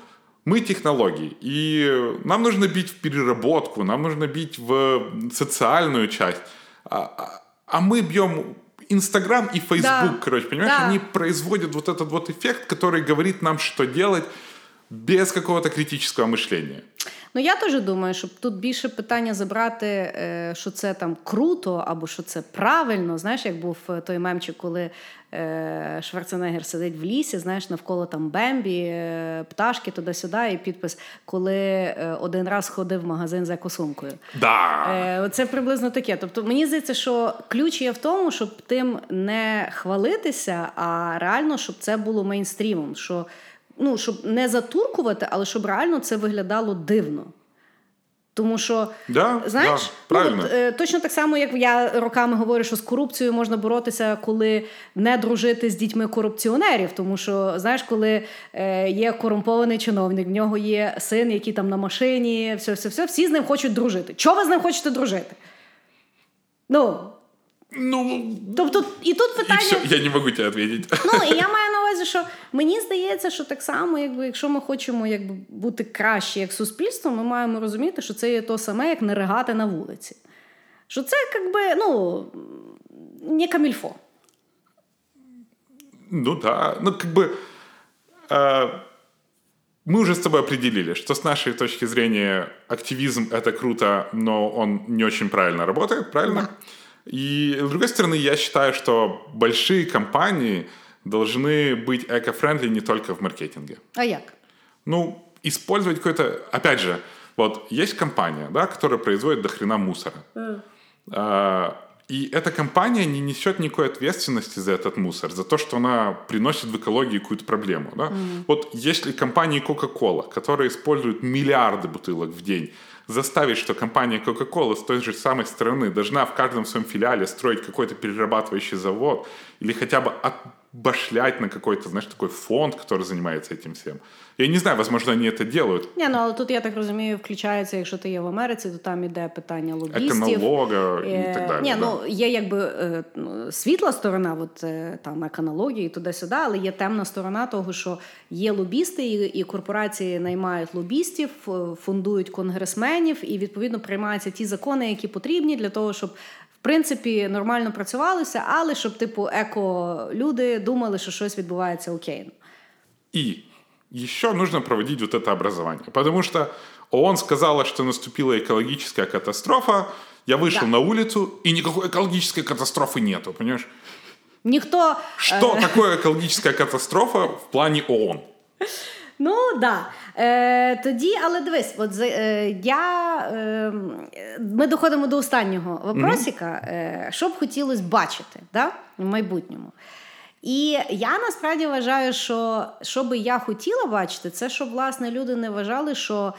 мы технологии, и нам нужно бить в переработку, нам нужно бить в социальную часть. А, а- а мы бьем Инстаграм и Фейсбук, Да. короче, понимаешь, Да. они производят вот этот вот эффект, который говорит нам, что делать без какого-то критического мышления. Ну я теж думаю, щоб тут більше питання забрати, що це там круто або що це правильно. Знаєш, як був той мемчик, коли е, Шварценеггер сидить в лісі, знаєш, навколо там Бембі, е, пташки туди-сюди, і підпис, коли один раз ходив в магазин за косумкою. Да. Це приблизно таке. Тобто мені здається, що ключ є в тому, щоб тим не хвалитися, а реально, щоб це було мейнстрімом. Що, ну, щоб не затуркувати, але щоб реально це виглядало дивно. Тому що, Да, знаєш, да, ну, от, е, точно так само, як я роками говорю, що з корупцією можна боротися, коли не дружити з дітьми корупціонерів. Тому що, знаєш, коли е, є корумпований чиновник, в нього є син, який там на машині, все, все, все, всі з ним хочуть дружити. Чого ви з ним хочете дружити? Ну, Ну, тобто, і тут питання. все, я не могу тебе ответить. Ну, і я маю увазі, що мені здається, що так само, якби, якщо ми хочемо якби, бути краще як суспільство, ми маємо розуміти, що це є то саме, як не ригати на вулиці. Що це, якби, ну, не камільфо. Ну да, ну как бы э, мы уже с тобой определили, что с нашей точки зрения активизм это круто, но он не очень правильно работает, правильно? И с другой стороны, я считаю, что большие компании должны быть эко-френдли не только в маркетинге. А як? Ну, использовать какой-то... Опять же, вот есть компания, да, которая производит до хрена мусора. А, и эта компания не несет никакой ответственности за этот мусор, за то, что она приносит в экологии какую-то проблему. Да? Mm. Вот если компании Coca-Cola, которые используют миллиарды бутылок в день, заставить, что компания Coca-Cola с той же самой стороны должна в каждом своем филиале строить какой-то перерабатывающий завод или хотя бы отбашлять на какой-то, знаешь, такой фонд, который занимается этим всем. Я не знаю, возможно, они это делают. Ні, ну але тут я так розумію, включається, якщо ти є в Америці, то там іде питання лобістів. Еконолога і так далі. Ні, да. ну є якби е, ну, світла сторона, от е, там еконології туди-сюди, але є темна сторона того, що є лобісти, і, і корпорації наймають лобістів, ф- фундують конгресменів, і відповідно приймаються ті закони, які потрібні для того, щоб. В принципі, нормально працювалося, але щоб, типу, еко-люди думали, що щось відбувається окей. И еще нужно проводить вот это образование. Потому что ООН сказала, что наступила экологическая катастрофа. Я вышел Да. на улицу, и никакой экологической катастрофы нету, понимаешь? Ніхто Что такое экологическая катастрофа в плане ООН? [laughs] Ну да. Е, тоді, але дивись, от е, я, е, ми доходимо до останнього вопросика, е, що б хотілося бачити да, в майбутньому. І я насправді вважаю, що що би я хотіла бачити, це щоб власне люди не вважали, що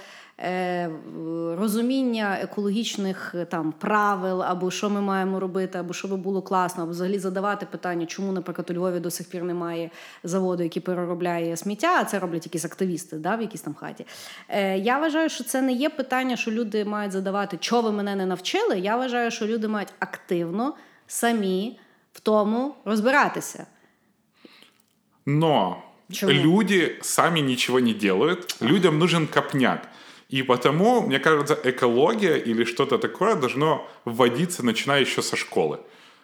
розуміння екологічних е, там правил, або що ми маємо робити, або що би було класно, або взагалі задавати питання, чому, наприклад, у Львові до сих пір немає заводу, який переробляє сміття, а це роблять якісь активісти да, в якійсь там хаті. Е, я вважаю, що це не є питання, що люди мають задавати, чого ви мене не навчили. Я вважаю, що люди мають активно самі в тому розбиратися. Но Почему? люди сами ничего не делают, людям нужен копняк. И потому, мне кажется, экология или что-то такое должно вводиться, начиная еще со школы.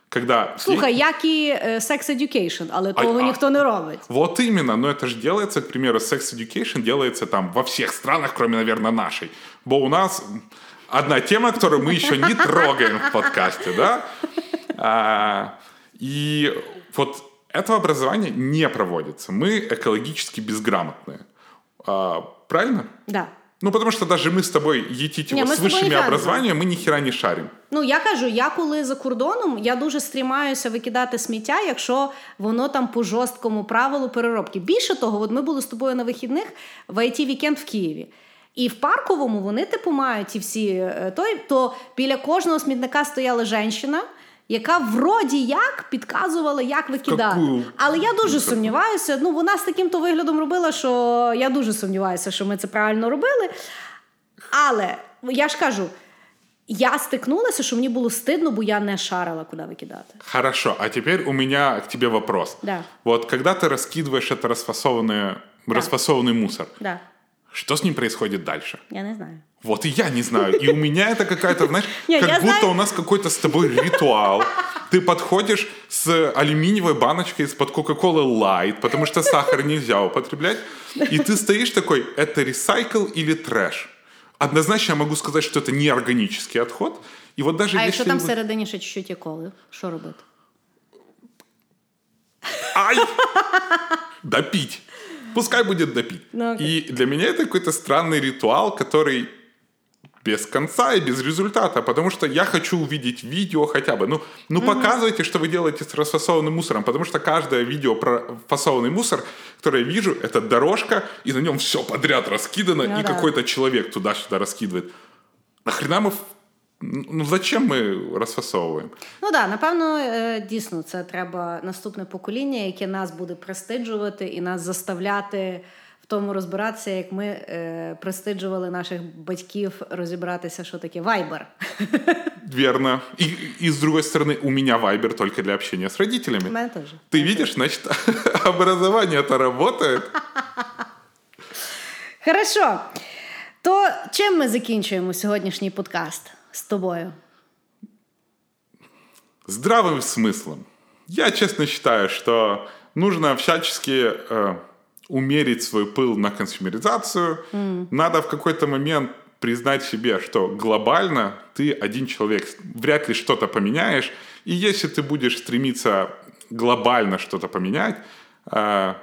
Когда Слухай, як і е, sex education, але А- того а- ніхто не робить. Вот именно, но это же делается, к примеру, sex education делается там во всех странах, кроме, наверное, нашей. Бо у нас одна тема, которую мы еще не трогаем в подкасте, да? А, и вот этого образования не проводится. Мы экологически безграмотные. А, правильно? Да. Ну, потому что даже мы с тобой, етить Не, его мы с с тобой высшими не образованиями, мы ни хера не шарим. Ну я кажу, я коли за кордоном, я дуже стрімаюся викидати сміття, якщо воно там по жорсткому правилу переробки. Більше того, от ми були з тобою на вихідних в it вікенд в Києві. І в парковому вони типу мають ті всі е, той, то біля кожного смітника стояла жінка, яка вроді як підказувала, як викидати. Какую? Але я дуже сумніваюся. Ну, вона з таким то виглядом робила, що я дуже сумніваюся, що ми це правильно робили. Але я ж кажу, я стикнулася, що мені було стидно, бо я не шарила, куди викидати. Хорошо, а теперь у меня к тебе вопрос. Да. Вот когда ты раскидываешь это расфасованное, расфасованный мусор, Да. Что с ним происходит дальше? Я не знаю. Вот и я не знаю. И у меня это какая-то, [laughs] знаешь, Не, как будто знаю. у нас какой-то с тобой ритуал. Ты подходишь с алюминиевой баночкой из-под Кока-Колы Light, потому что сахар нельзя употреблять. И ты стоишь такой, это ресайкл или трэш? Однозначно я могу сказать, что это не органический отход. И вот даже А если... якщо там всередині ще чуть-чуть є коли, що робити? Ай! Допить. Пускай будет допить. Ну, окей. и для меня это какой-то странный ритуал, который без конца и без результата, потому что я хочу увидеть видео хотя бы. Ну, ну показывайте, что вы делаете с расфасованным мусором, потому что каждое видео про фасованный мусор, которое я вижу, это дорожка, и на нем все подряд раскидано, Ну и да. какой-то человек туда-сюда раскидывает. Нахрена мы... в- Ну, зачем мы расфасовываем? Ну так, да, напевно, е, дійсно, це треба наступне покоління, яке нас буде престиджувати і нас заставляти в тому розбиратися, як ми е, престиджували наших батьків розібратися, що таке вайбер. Верно. И, и с другой стороны, у меня Вайбер только для общения с У родителями. мене теж. Ты видишь, значит, образование-то работает. Хорошо. То чим ми закінчуємо сьогоднішній подкаст З тобою? Здравым смыслом. Я честно считаю, что нужно всячески э, умерить свой пыл на консюмеризацию. Надо в какой-то момент признать себе, что глобально ты один человек, вряд ли что-то поменяешь. И если ты будешь стремиться глобально что-то поменять, э,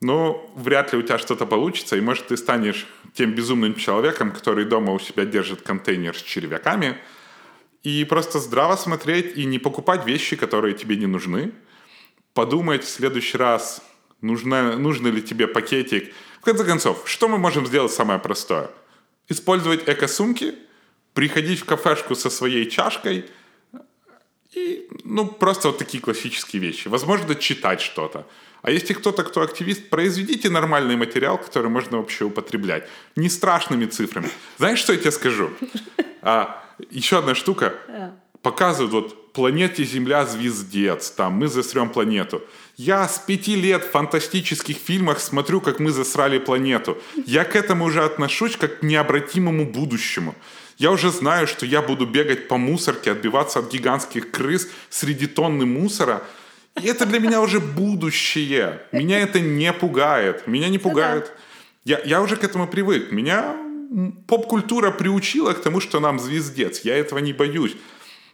ну, вряд ли у тебя что-то получится, и может ты станешь тем безумным человеком, который дома у себя держит контейнер с червяками, и просто здраво смотреть и не покупать вещи, которые тебе не нужны. Подумать в следующий раз, нужно, нужно ли тебе пакетик. В конце концов, что мы можем сделать самое простое? Использовать эко-сумки, приходить в кафешку со своей чашкой и, ну, просто вот такие классические вещи. Возможно, читать что-то. А если кто-то, кто активист, произведите нормальный материал, который можно вообще употреблять. Не страшными цифрами. Знаешь, что я тебе скажу? А, еще одна штука. Показывают вот планете Земля звездец, там мы засрем планету. Я с пяти лет в фантастических фильмах смотрю, как мы засрали планету. Я к этому уже отношусь как к необратимому будущему. Я уже знаю, что я буду бегать по мусорке, отбиваться от гигантских крыс среди тонны мусора. И это для меня уже будущее. Меня это не пугает. Меня не пугает. Я, я уже к этому привык. Меня поп-культура приучила к тому, что нам звездец. Я этого не боюсь.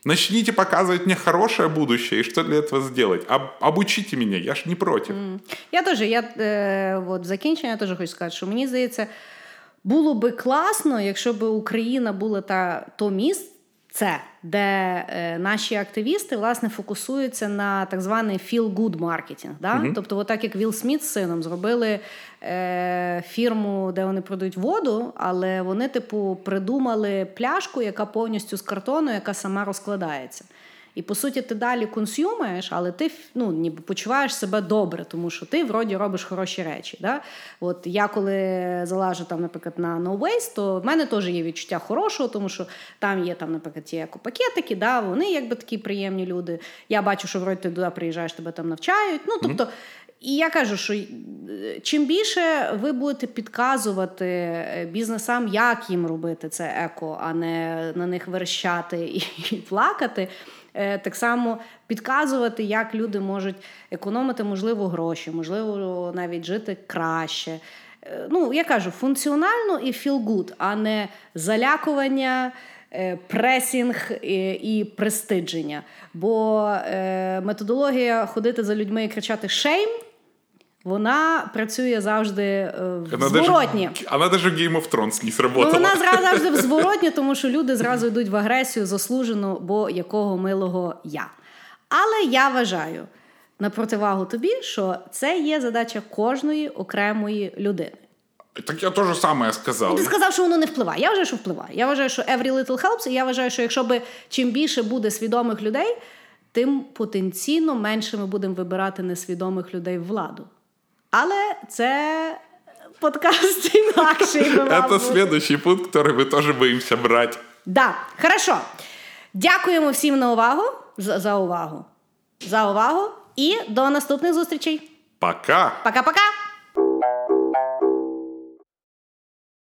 Начните показывать мне хорошее будущее, и что для этого сделать? Об, обучите мене, я ж не проти. Mm. Я теж, я е, от, в закінчення теж хочу сказати, що мені здається, було би класно, якщо б Україна була та то місце, Це, де е, наші активісти власне фокусуються на так званий feel-good маркетинг. Да? Mm-hmm. Тобто, отак як Вілл Сміт з сином зробили е, фірму, де вони продають воду, але вони, типу, придумали пляшку, яка повністю з картону, яка сама розкладається. І по суті, ти далі консюмуєш, але ти ну, ніби почуваєш себе добре, тому що ти вроді робиш хороші речі. Да? От Я коли залажу, там, наприклад, на No Waste, то в мене теж є відчуття хорошого, тому що там є, там, наприклад, ті екопакетики, да, вони якби такі приємні люди. Я бачу, що вроді ти туди приїжджаєш, тебе там навчають. Ну, тобто, і я кажу, що е, чим більше ви будете підказувати е, бізнесам, як їм робити це еко, а не на них верещати і плакати. Е, так само підказувати, як люди можуть економити, можливо, гроші, можливо, навіть жити краще. Е, ну, я кажу, функціонально і feel good, а не залякування. Е, пресінг і престидження. Бо методологія ходити за людьми і кричати шейм вона працює завжди е, в зворотні. Вона навіть Game of Thrones не сработала. Ну, Вона завжди в [laughs] зворотні, тому що люди зразу йдуть в агресію заслужену, бо якого милого я. Але я вважаю на противагу тобі, що це є задача кожної окремої людини. Так я теж саме сказав. Ну, ти сказав, що воно не впливає. Я вважаю, що впливає. Я вважаю, що every little helps, і я вважаю, що якщо би чим більше буде свідомих людей, тим потенційно менше ми будемо вибирати несвідомих людей в владу. Але це подкаст [laughs] інакший. Це следующий пункт, який ми теж боїмося брати. Да, хорошо. Дякуємо всім на увагу за, за увагу. За увагу і до наступних зустрічей. Пока. Пока-пока.